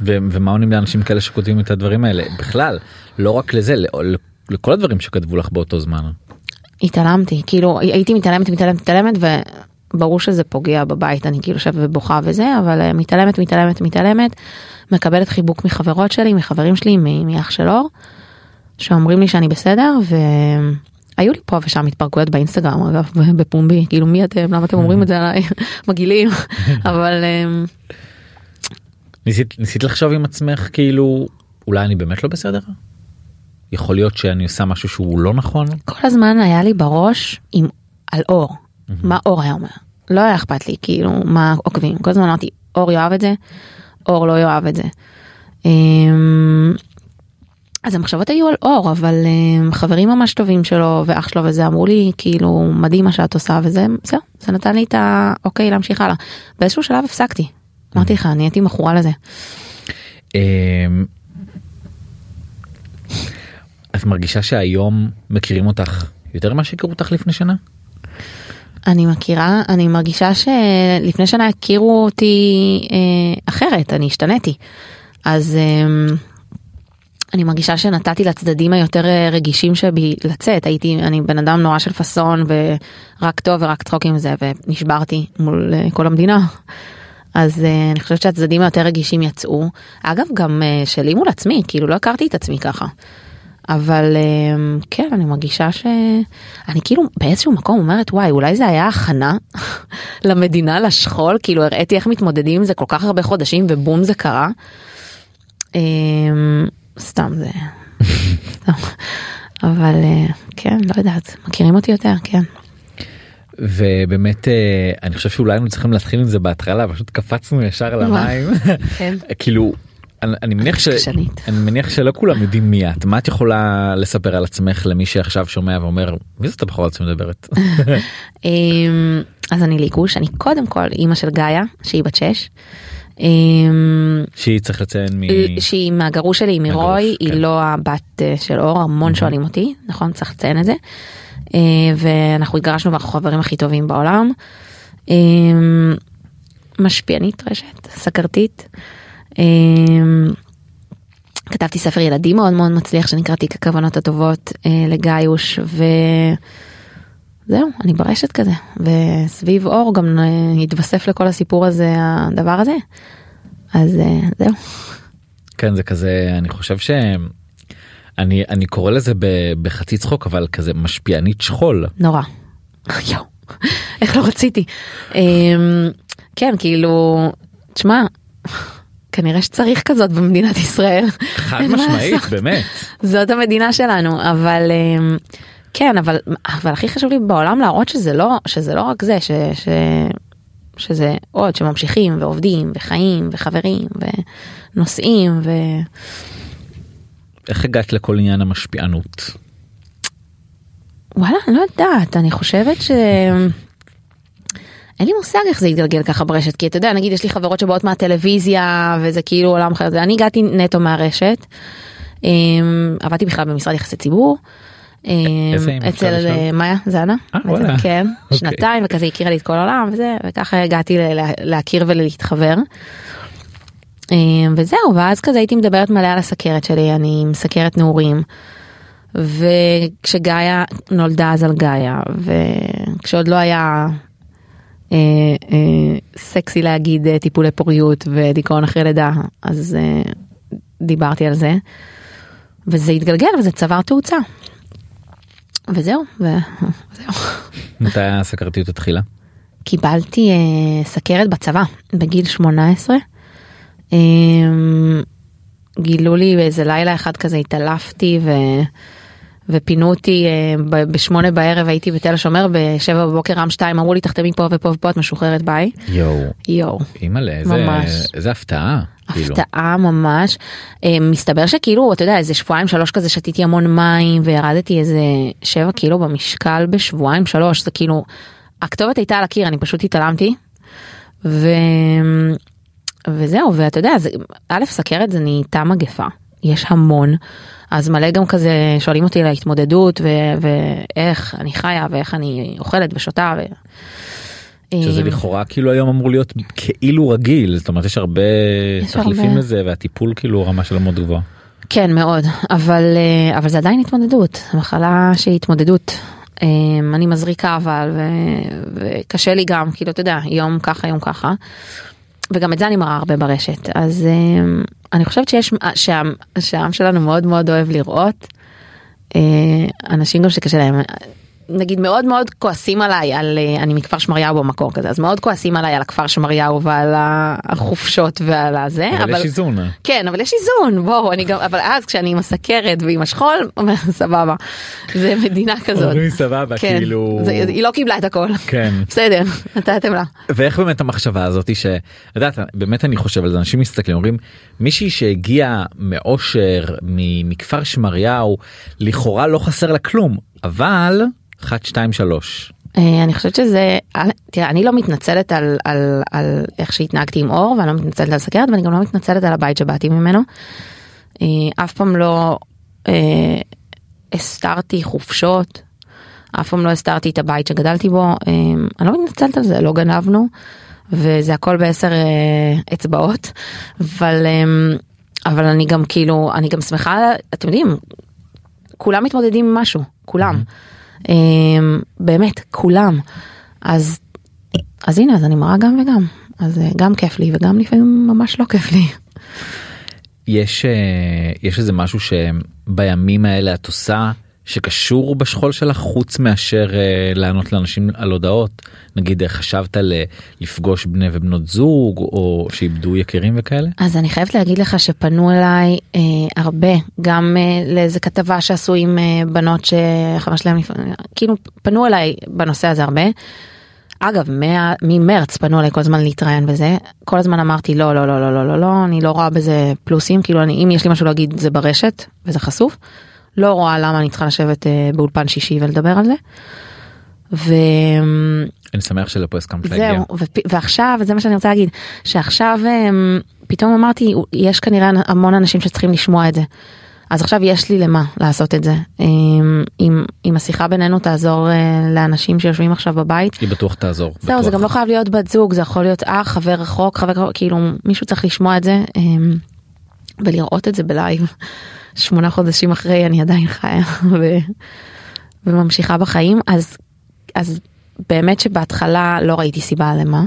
ומה עונים לאנשים כאלה שכותבים את הדברים האלה? בכלל לא רק לזה לכל הדברים שכתבו לך באותו זמן. התעלמתי כאילו הייתי מתעלמת מתעלמת מתעלמת וברור שזה פוגע בבית אני כאילו יושבת ובוכה וזה אבל אה, מתעלמת מתעלמת מתעלמת מקבלת חיבוק מחברות שלי מחברים שלי מאח של אור שאומרים לי שאני בסדר והיו לי פה ושם התפרקויות באינסטגרם אגב בפומבי כאילו מי אתם? למה אתם אומרים את זה עליי? מגעילים. אבל אה, ניסית ניסית לחשוב עם עצמך כאילו אולי אני באמת לא בסדר? יכול להיות שאני עושה משהו שהוא לא נכון? כל הזמן היה לי בראש עם על אור מה אור היה אומר לא היה אכפת לי כאילו מה עוקבים כל הזמן אמרתי אור יאהב את זה אור לא יאהב את זה. אמ, אז המחשבות היו על אור אבל uh, חברים ממש טובים שלו ואח שלו וזה אמרו לי כאילו מדהים מה שאת עושה וזה זהו זה נתן לי את האוקיי להמשיך הלאה. באיזשהו שלב הפסקתי. אמרתי לך אני הייתי מכורה לזה. אמ, את מרגישה שהיום מכירים אותך יותר ממה שהכירו אותך לפני שנה? אני מכירה אני מרגישה שלפני שנה הכירו אותי אה, אחרת אני השתניתי אז אה, אני מרגישה שנתתי לצדדים היותר אה, רגישים שבי לצאת הייתי אני בן אדם נורא של פאסון ורק טוב ורק צחוק עם זה ונשברתי מול אה, כל המדינה. אז uh, אני חושבת שהצדדים היותר רגישים יצאו אגב גם uh, שלי מול עצמי כאילו לא הכרתי את עצמי ככה. אבל uh, כן אני מרגישה שאני כאילו באיזשהו מקום אומרת וואי אולי זה היה הכנה למדינה לשכול כאילו הראיתי איך מתמודדים עם זה כל כך הרבה חודשים ובום זה קרה. Um, סתם זה סתם. אבל uh, כן לא יודעת מכירים אותי יותר כן. ובאמת אה, אני חושב שאולי היינו צריכים להתחיל עם זה בהתחלה פשוט קפצנו ישר על המים כן. כאילו אני, אני מניח ש... קשקשנית. אני מניח שלא כולם יודעים מי את מה את יכולה לספר על עצמך למי שעכשיו שומע ואומר מי זאת הבחורה הזאת מדברת אמ, אז אני ליקוש אני קודם כל אימא של גאיה שהיא בת 6. אמ, שהיא צריך לציין מ... שהיא מהגרוש שלי מהגרוש, מרוי היא כן. לא הבת אה, של אור המון שואלים אותי נכון צריך לציין את זה. אה, ואנחנו התגרשנו ואנחנו חברים הכי טובים בעולם. אמ, משפיענית רשת סכרתית. אמ, כתבתי ספר ילדים מאוד מאוד מצליח שנקרא תיק הכוונות הטובות אה, לגאיוש וזהו אני ברשת כזה וסביב אור גם אה, התווסף לכל הסיפור הזה הדבר הזה אז אה, זהו כן זה כזה אני חושב ש... אני אני קורא לזה בחצי צחוק אבל כזה משפיענית שכול נורא. יואו, איך לא רציתי. אמ, כן כאילו תשמע כנראה שצריך כזאת במדינת ישראל. חד משמעית. באמת זאת המדינה שלנו אבל אמ, כן אבל אבל הכי חשוב לי בעולם להראות שזה לא שזה לא רק זה ש, ש, שזה עוד שממשיכים ועובדים וחיים וחברים ונוסעים ו... איך הגעת לכל עניין המשפיענות וואלה אני לא יודעת אני חושבת ש... אין לי מושג איך זה יתגלגל ככה ברשת כי אתה יודע נגיד יש לי חברות שבאות מהטלוויזיה וזה כאילו עולם אחר אני הגעתי נטו מהרשת. אמ, עבדתי בכלל במשרד יחסי ציבור. אמ, אצל? אה, מאיה זנה. אה. כן אוקיי. שנתיים וכזה הכירה לי את כל העולם וזה וככה הגעתי להכיר ולהתחבר. אמ, וזהו ואז כזה הייתי מדברת מלא על הסכרת שלי אני מסכרת נעורים. וכשגאיה נולדה אז על גאיה וכשעוד לא היה אה, אה, סקסי להגיד אה, טיפולי פוריות ודיכאון אחרי לידה אז אה, דיברתי על זה וזה התגלגל וזה צבר תאוצה. וזהו וזהו. מתי הסכרתיות התחילה קיבלתי אה, סכרת בצבא בגיל 18. אה, גילו לי באיזה לילה אחד כזה התעלפתי ו... ופינו אותי אה, בשמונה בערב הייתי בתל השומר בשבע בבוקר רם שתיים אמרו לי תחתמי פה ופה ופה את משוחררת ביי. יואו יואו. אימא'לה איזה. איזה הפתעה כאילו. הפתעה ממש. אה, מסתבר שכאילו אתה יודע איזה שבועיים שלוש כזה שתיתי המון מים וירדתי איזה שבע קילו במשקל בשבועיים שלוש זה כאילו הכתובת הייתה על הקיר אני פשוט התעלמתי. ו... וזהו ואתה יודע זה א' סכרת זה נהייתה מגפה יש המון אז מלא גם כזה שואלים אותי על ההתמודדות ו... ואיך אני חיה ואיך אני אוכלת ושותה. ו... שזה אה, לכאורה כאילו היום אמור להיות כאילו רגיל זאת אומרת יש הרבה יש תחליפים הרבה. לזה והטיפול כאילו רמה שלו מאוד גבוהה. כן מאוד אבל אה, אבל זה עדיין התמודדות מחלה שהיא התמודדות. אה, אני מזריקה אבל ו- וקשה לי גם כאילו אתה יודע יום ככה יום ככה. וגם את זה אני מראה הרבה ברשת אז אה, אני חושבת שיש שהעם, שהעם שלנו מאוד מאוד אוהב לראות. אה, אנשים גם שקשה להם נגיד מאוד מאוד כועסים עליי על אה, אני מכפר שמריהו במקור כזה אז מאוד כועסים עליי על הכפר שמריהו ועל החופשות ועל הזה אבל יש איזון. כן אבל יש איזון בואו אני גם אבל אז כשאני עם הסכרת ועם השכול סבבה זה מדינה כזאת. אומרים סבבה כן, כאילו זה, היא לא קיבלה את הכל. כן. בסדר נתתם לה. ואיך באמת המחשבה הזאת שאת באמת אני חושב על זה אנשים מסתכלים אומרים מישהי שהגיעה מאושר מכפר שמריהו לכאורה לא חסר לה כלום אבל 1 2 3 אה, אני חושבת שזה אה, תראה אני לא מתנצלת על, על, על איך שהתנהגתי עם אור ואני לא מתנצלת על סכרת ואני גם לא מתנצלת על הבית שבאתי ממנו. אה, אף פעם לא אה, הסתרתי חופשות אף פעם לא הסתרתי את הבית שגדלתי בו אה, אני לא מתנצלת על זה לא גנבנו וזה הכל בעשר אה, אצבעות אבל אה, אבל אני גם כאילו אני גם שמחה אתם יודעים כולם מתמודדים עם משהו כולם. אמ, באמת כולם. אז אז הנה אז אני מראה גם וגם. אז אה, גם כיף לי וגם לפעמים ממש לא כיף לי. יש אה, יש איזה משהו שבימים האלה את עושה שקשור בשכול שלך חוץ מאשר אה, לענות לאנשים על הודעות נגיד אה, חשבת ל- לפגוש בני ובנות זוג או שאיבדו יקירים וכאלה אז אני חייבת להגיד לך שפנו אליי אה, הרבה גם אה, לאיזה כתבה שעשו עם אה, בנות שהחבר שלהם לפעמים כאילו פנו אליי בנושא הזה הרבה. אגב מה, ממרץ פנו אליי כל הזמן להתראיין בזה כל הזמן אמרתי לא לא לא לא לא לא לא אני לא רואה בזה פלוסים כאילו אני אם יש לי משהו להגיד זה ברשת וזה חשוף. לא רואה למה אני צריכה לשבת אה, באולפן שישי ולדבר על זה. ו... אני שמח שלפה הסכמת להגיע. זהו, ועכשיו, זה מה שאני רוצה להגיד, שעכשיו אמ, פתאום אמרתי, יש כנראה המון אנשים שצריכים לשמוע את זה. אז עכשיו יש לי למה לעשות את זה. אמ, אם, אם השיחה בינינו תעזור אה, לאנשים שיושבים עכשיו בבית. היא בטוח תעזור. זהו, זה. גם לא חייב להיות בת זוג, זה יכול להיות אח, חבר רחוק, חבר כאילו מישהו צריך לשמוע את זה אמ, ולראות את זה בלייב. שמונה חודשים אחרי אני עדיין חיה ו... וממשיכה בחיים, אז, אז באמת שבהתחלה לא ראיתי סיבה למה.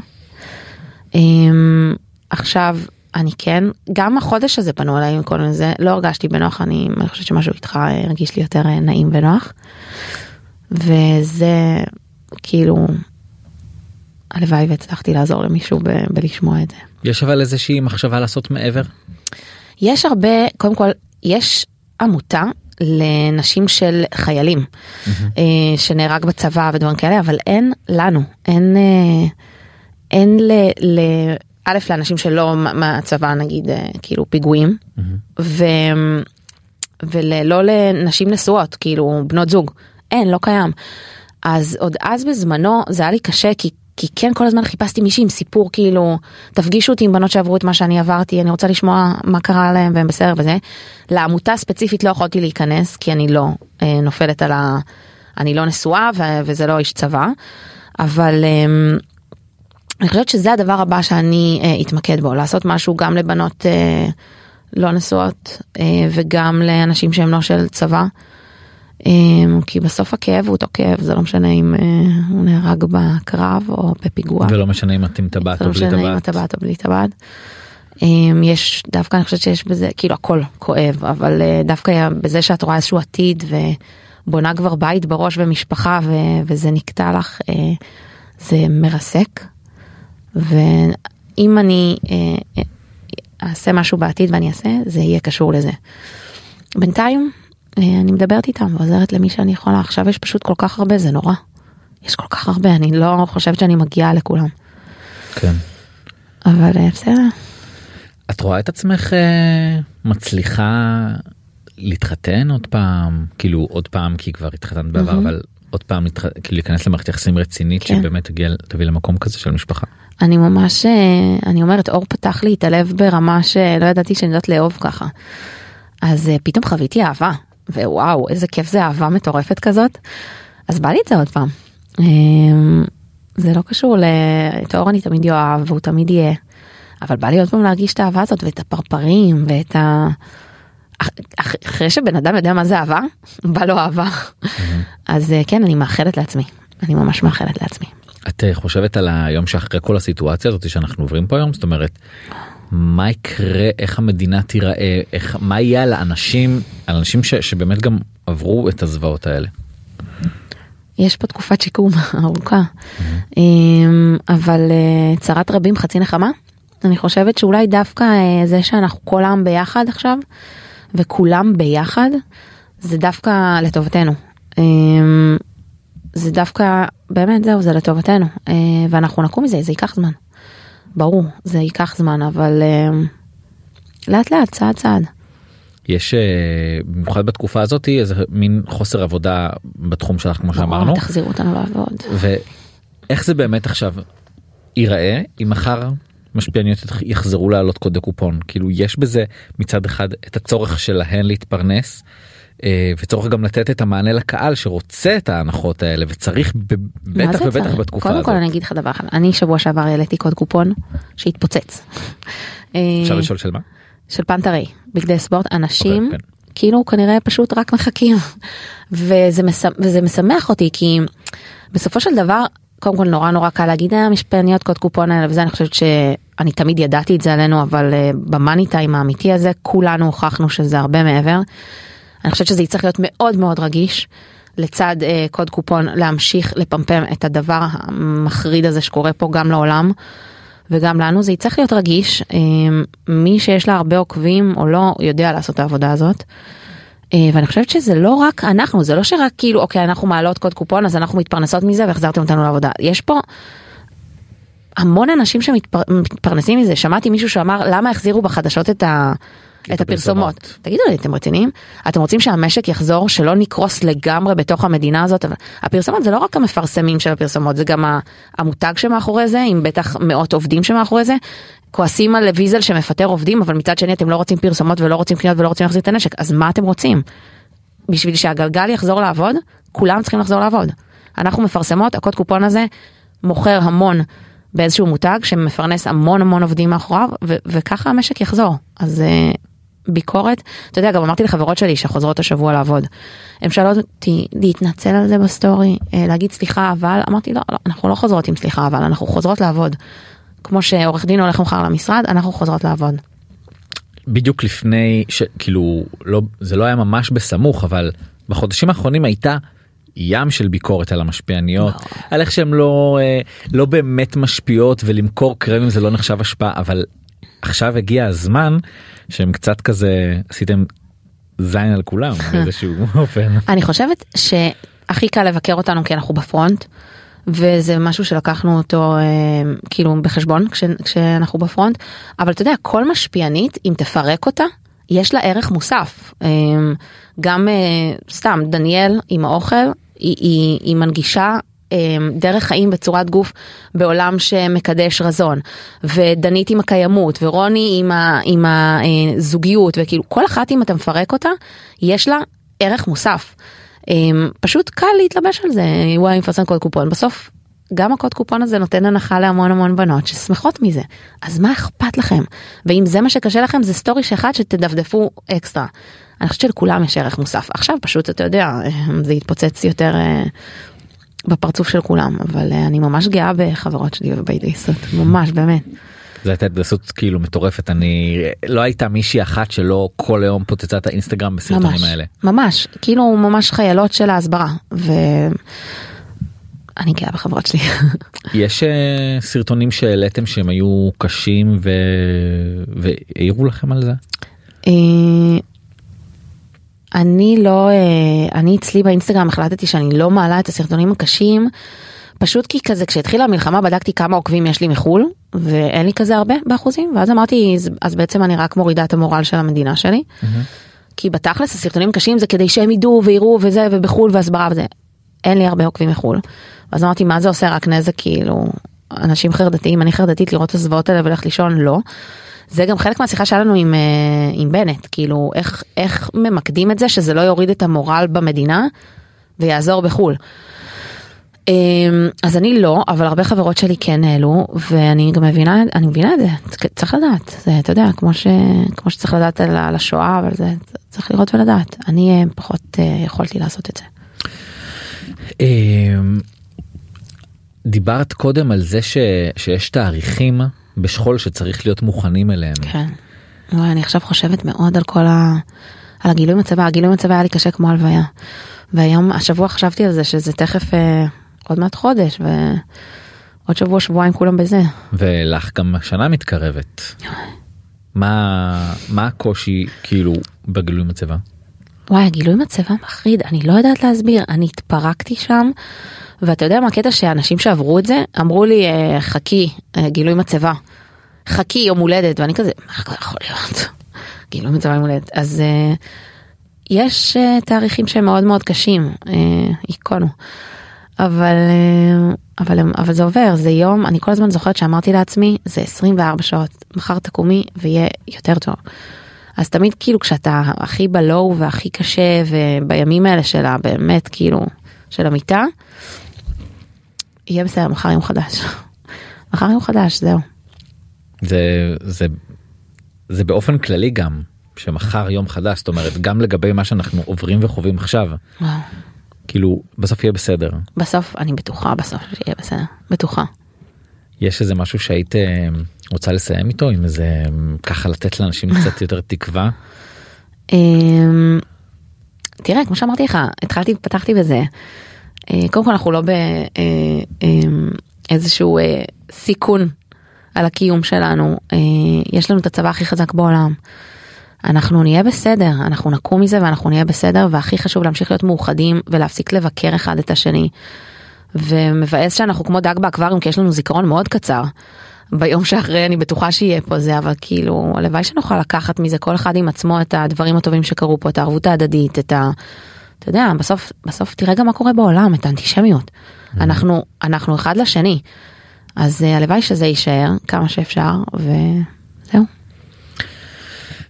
אמ, עכשיו אני כן, גם החודש הזה פנו אליי עם כל זה, לא הרגשתי בנוח, אני, אני חושבת שמשהו איתך אה, הרגיש לי יותר אה, נעים ונוח. וזה כאילו, הלוואי והצלחתי לעזור למישהו ב- בלשמוע את זה. יש אבל איזושהי מחשבה לעשות מעבר. יש הרבה, קודם כל, יש עמותה לנשים של חיילים אה, שנהרג בצבא ודברים כאלה, אבל אין לנו, אין, אה, אין ל... ל א' לאנשים שלא מה- מהצבא נגיד אה, כאילו פיגועים ו, ולא לנשים נשואות כאילו בנות זוג. אין לא קיים. אז עוד אז בזמנו זה היה לי קשה כי כי כן כל הזמן חיפשתי מישהי עם סיפור כאילו תפגישו אותי עם בנות שעברו את מה שאני עברתי אני רוצה לשמוע מה קרה להם והם בסדר וזה. לעמותה ספציפית לא יכולתי להיכנס כי אני לא אה, נופלת על ה... אני לא נשואה ו- וזה לא איש צבא אבל. אה, אני חושבת שזה הדבר הבא שאני אה, אתמקד בו, לעשות משהו גם לבנות אה, לא נשואות אה, וגם לאנשים שהם לא של צבא. אה, כי בסוף הכאב הוא אותו כאב, זה לא משנה אם אה, הוא נהרג בקרב או בפיגוע. ולא משנה אם את עם טבעת או לא בלי טבעת. טבעת או בלי טבעת. יש דווקא אני חושבת שיש בזה כאילו הכל כואב אבל אה, דווקא בזה שאת רואה איזשהו עתיד ובונה כבר בית בראש ומשפחה ו- וזה נקטע לך אה, זה מרסק. ואם אני אעשה משהו בעתיד ואני אעשה זה יהיה קשור לזה. בינתיים אני מדברת איתם ועוזרת למי שאני יכולה עכשיו יש פשוט כל כך הרבה זה נורא. יש כל כך הרבה אני לא חושבת שאני מגיעה לכולם. כן. אבל אה, בסדר. את רואה את עצמך אה, מצליחה להתחתן עוד פעם כאילו עוד פעם כי כבר התחתנת בעבר מהמם. אבל עוד פעם להתח- כאילו להיכנס למערכת יחסים רצינית כן. שבאמת תגיע תביא למקום כזה של משפחה. אני ממש אה, אני אומרת אור פתח לי את הלב ברמה שלא ידעתי שאני יודעת לאהוב ככה. אז אה, פתאום חוויתי אהבה ווואו איזה כיף זה אהבה מטורפת כזאת. אז בא לי את זה עוד פעם. אה, זה לא קשור. את אור אני תמיד אוהב והוא תמיד יהיה. אבל בא לי עוד פעם להרגיש את האהבה הזאת ואת הפרפרים ואת ה... אח- אח- אחרי שבן אדם יודע מה זה אהבה, בא לו אהבה. אז אה, כן, אני מאחלת לעצמי. אני ממש מאחלת לעצמי. את אה, חושבת על היום שאחרי כל הסיטואציה הזאת שאנחנו עוברים פה היום זאת אומרת מה יקרה איך המדינה תיראה איך מה יהיה על האנשים על אנשים ש, שבאמת גם עברו את הזוועות האלה. יש פה תקופת שיקום ארוכה. אמ, אבל אה, צרת רבים חצי נחמה. אני חושבת שאולי דווקא אה, זה שאנחנו כל העם ביחד עכשיו, וכולם ביחד, זה דווקא לטובתנו. אמ, זה דווקא, באמת זהו, זה לטובתנו. אה, ואנחנו נקום מזה, זה ייקח זמן. ברור, זה ייקח זמן, אבל אה, לאט לאט, צעד צעד. יש אה, במיוחד בתקופה הזאת איזה מין חוסר עבודה בתחום שלך כמו שאמרנו תחזירו אותנו לעבוד. ואיך זה באמת עכשיו ייראה אם מחר משפיעניות יחזרו לעלות קודי קופון כאילו יש בזה מצד אחד את הצורך שלהן להתפרנס. אה, וצורך גם לתת את המענה לקהל שרוצה את ההנחות האלה וצריך בטח ובטח? בתקופה קודם הזאת. כל אני אגיד לך דבר אחד, אני שבוע שעבר העליתי קוד קופון שהתפוצץ. אה, אפשר לשאול של מה? של פנטרי, בגדי ספורט, אנשים אוקיי, כן. כאילו כנראה פשוט רק מחכים. וזה, מש... וזה משמח אותי כי בסופו של דבר, קודם כל נורא נורא קל להגיד אה, משפעניות קוד קופון האלה וזה, אני חושבת שאני תמיד ידעתי את זה עלינו, אבל uh, במאני טיים האמיתי הזה כולנו הוכחנו שזה הרבה מעבר. אני חושבת שזה יצטרך להיות מאוד מאוד רגיש. לצד uh, קוד קופון להמשיך לפמפם את הדבר המחריד הזה שקורה פה גם לעולם וגם לנו זה יצטרך להיות רגיש אה, מי שיש לה הרבה עוקבים או לא יודע לעשות את העבודה הזאת. אה, ואני חושבת שזה לא רק אנחנו זה לא שרק כאילו אוקיי אנחנו מעלות קוד קופון אז אנחנו מתפרנסות מזה והחזרתם אותנו לעבודה יש פה המון אנשים שמתפרנסים מזה שמעתי מישהו שאמר למה החזירו בחדשות את ה... את הפרסומות. תגידו לי, אתם רציניים? אתם רוצים שהמשק יחזור, שלא נקרוס לגמרי בתוך המדינה הזאת? אבל הפרסומות זה לא רק המפרסמים של הפרסומות, זה גם המותג שמאחורי זה, עם בטח מאות עובדים שמאחורי זה. כועסים על ויזל שמפטר עובדים, אבל מצד שני אתם לא רוצים פרסומות ולא רוצים קניות ולא רוצים להחזיר את הנשק, אז מה אתם רוצים? בשביל שהגלגל יחזור לעבוד, כולם צריכים לחזור לעבוד. אנחנו מפרסמות, הקוד קופון הזה מוכר המון באיזשהו מותג שמפרנס המון המון עובדים מאחוריו, ו- וככה המשק יחזור. אז אה, ביקורת, אתה יודע, גם אמרתי לחברות שלי שחוזרות השבוע לעבוד. הן שאלות אותי להתנצל על זה בסטורי, אה, להגיד סליחה אבל, אמרתי לא, לא, אנחנו לא חוזרות עם סליחה אבל, אנחנו חוזרות לעבוד. כמו שעורך דין הולך מחר למשרד, אנחנו חוזרות לעבוד. בדיוק לפני שכאילו לא זה לא היה ממש בסמוך אבל בחודשים האחרונים הייתה ים של ביקורת על המשפיעניות על איך שהן לא אה, לא באמת משפיעות ולמכור קרמים זה לא נחשב השפעה אבל עכשיו הגיע הזמן שהם קצת כזה עשיתם זין על כולם באיזשהו אופן. אני חושבת שהכי קל לבקר אותנו כי אנחנו בפרונט. וזה משהו שלקחנו אותו אה, כאילו בחשבון כש, כשאנחנו בפרונט אבל אתה יודע כל משפיענית אם תפרק אותה יש לה ערך מוסף אה, גם אה, סתם דניאל עם האוכל היא, היא, היא מנגישה דרך חיים בצורת גוף בעולם שמקדש רזון. ודנית עם הקיימות ורוני עם, ה, עם הזוגיות וכאילו כל אחת אם אתה מפרק אותה יש לה ערך מוסף. אמ, פשוט קל להתלבש על זה. וואי מפרסם קוד קופון. בסוף גם הקוד קופון הזה נותן הנחה להמון המון בנות ששמחות מזה. אז מה אכפת לכם? ואם זה מה שקשה לכם זה סטורי שאחד שתדפדפו אקסטרה. אני חושבת שלכולם יש ערך מוסף. עכשיו פשוט אתה יודע אמ, זה יתפוצץ יותר אה, בפרצוף של כולם אבל אה, אני ממש גאה בחברות שלי ובהתגייסות ממש באמת. זו הייתה התגייסות כאילו מטורפת אני לא הייתה מישהי אחת שלא כל היום פוצצה את האינסטגרם בסרטונים ממש, האלה. ממש, כאילו ממש חיילות של ההסברה, ואני גאה בחברות שלי. יש אה, סרטונים שהעליתם שהם היו קשים ו... והעירו לכם על זה? אני לא, אה, אני אצלי באינסטגרם החלטתי שאני לא מעלה את הסרטונים הקשים, פשוט כי כזה כשהתחילה המלחמה בדקתי כמה עוקבים יש לי מחול, ואין לי כזה הרבה באחוזים, ואז אמרתי, אז- אז בעצם אני רק מורידה את המורל של המדינה שלי. כי בתכלס הסרטונים קשים זה כדי שהם ידעו ויראו וזה ובחול והסברה וזה. אין לי הרבה עוקבים מחול. ואז אמרתי מה זה עושה רק נזק כאילו אנשים חרדתיים אני חרדתית לראות את הזוועות האלה וללכת לישון לא. זה גם חלק מהשיחה שהיה לנו עם, אה, עם בנט כאילו איך איך ממקדים את זה שזה לא יוריד את המורל במדינה ויעזור בחול. אמ, אז אני לא אבל הרבה חברות שלי כן העלו ואני גם מבינה אני מבינה את זה צריך לדעת זה אתה יודע כמו ש כמו שצריך לדעת על על השואה אבל זה צריך לראות ולדעת אני אה, פחות אה, יכולתי לעשות את זה. דיברת קודם על זה ש... שיש תאריכים בשכול שצריך להיות מוכנים אליהם. כן. וואי, אני עכשיו חושבת מאוד על כל ה... על הגילוי מצבה, הגילוי מצבה היה לי קשה כמו הלוויה. והיום, השבוע חשבתי על זה שזה תכף אה, עוד מעט חודש ועוד שבוע שבועיים כולם בזה. ולך גם השנה מתקרבת. מה מה הקושי כאילו בגילוי מצבה? וואי, הגילוי מצבה מחריד, אני לא יודעת להסביר, אני התפרקתי שם, ואתה יודע מה הקטע שאנשים שעברו את זה, אמרו לי, "אה, חכי, אה, גילוי מצבה. חכי יום הולדת, ואני כזה, מה יכול להיות? גילוי מצבה יום הולדת. אז אה, יש תאריכים שהם מאוד מאוד קשים, היכונו. אבל, אבל, אבל זה עובר, זה יום, אני כל הזמן זוכרת שאמרתי לעצמי, זה 24 שעות, מחר תקומי ויהיה יותר טוב. אז תמיד כאילו כשאתה הכי בלואו והכי קשה ובימים האלה של הבאמת כאילו של המיטה, יהיה בסדר, מחר יום חדש. מחר יום חדש, זהו. זה זה זה באופן כללי גם שמחר יום חדש זאת אומרת גם לגבי מה שאנחנו עוברים וחווים עכשיו וואו. כאילו בסוף יהיה בסדר בסוף, אני בטוחה בסוף שיהיה בסדר, בטוחה. יש איזה משהו שהיית אה, רוצה לסיים איתו עם איזה ככה לתת לאנשים קצת יותר תקווה אמ, תראה, כמו שאמרתי לך, התחלתי, פתחתי בזה. אה, קודם כל אנחנו לא באיזשהו סיכון על הקיום שלנו. אה, יש לנו את הצבא הכי חזק בעולם. אנחנו נהיה בסדר, אנחנו נקום מזה ואנחנו נהיה בסדר, והכי חשוב להמשיך להיות מאוחדים ולהפסיק לבקר אחד את השני. ומבאס שאנחנו כמו דג באקווריום כי יש לנו זיכרון מאוד קצר. ביום שאחרי אני בטוחה שיהיה פה זה אבל כאילו הלוואי שנוכל לקחת מזה כל אחד עם עצמו את הדברים הטובים שקרו פה את הערבות ההדדית את ה... אתה יודע בסוף בסוף תראה גם מה קורה בעולם את האנטישמיות. אנחנו אנחנו אחד לשני. אז אה, הלוואי שזה יישאר כמה שאפשר וזהו.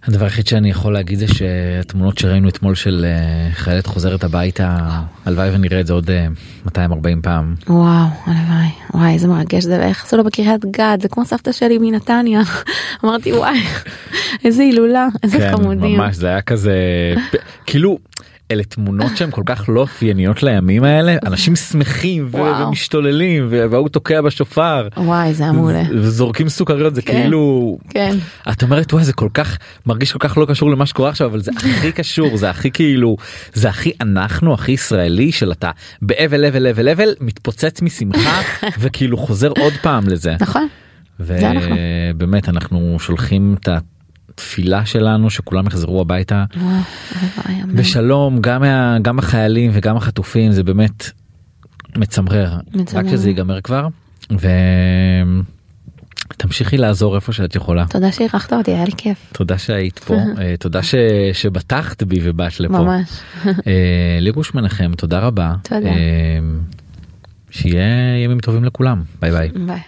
הדבר היחיד שאני יכול להגיד זה שהתמונות שראינו אתמול של אה, חיילת חוזרת הביתה הלוואי ונראה את זה עוד אה, 240 פעם. וואו הלוואי. וואי איזה מרגש זה. ואיך עשו לו בקריית גת זה כמו סבתא שלי מנתניה. אמרתי וואי איזה הילולה איזה כן, חמודים. ממש זה היה כזה כאילו אלה תמונות שהן כל כך לא אופייניות לימים האלה אנשים שמחים וואו. ומשתוללים והוא תוקע בשופר וואי זה היה מעולה. וזורקים סוכריות זה כן. כאילו כן. את אומרת וואי זה כל כך מרגיש כל כך לא קשור למה שקורה עכשיו אבל זה הכי קשור זה הכי כאילו זה הכי אנחנו הכי ישראלי של אתה באבל אבל אבל אבל מתפוצץ משמחה וכאילו חוזר עוד פעם לזה. נכון. ובאמת אנחנו שולחים את התפילה שלנו שכולם יחזרו הביתה. בשלום גם גם החיילים וגם החטופים זה באמת מצמרר מצמרר. רק שזה ייגמר כבר ותמשיכי לעזור איפה שאת יכולה תודה שאירחת אותי, היה לי כיף. תודה שהיית פה אה, תודה ש... שבטחת בי ובאת לפה ממש. אה, לירוש מנחם תודה רבה תודה. אה, שיהיה ימים טובים לכולם ביי ביי. ביי.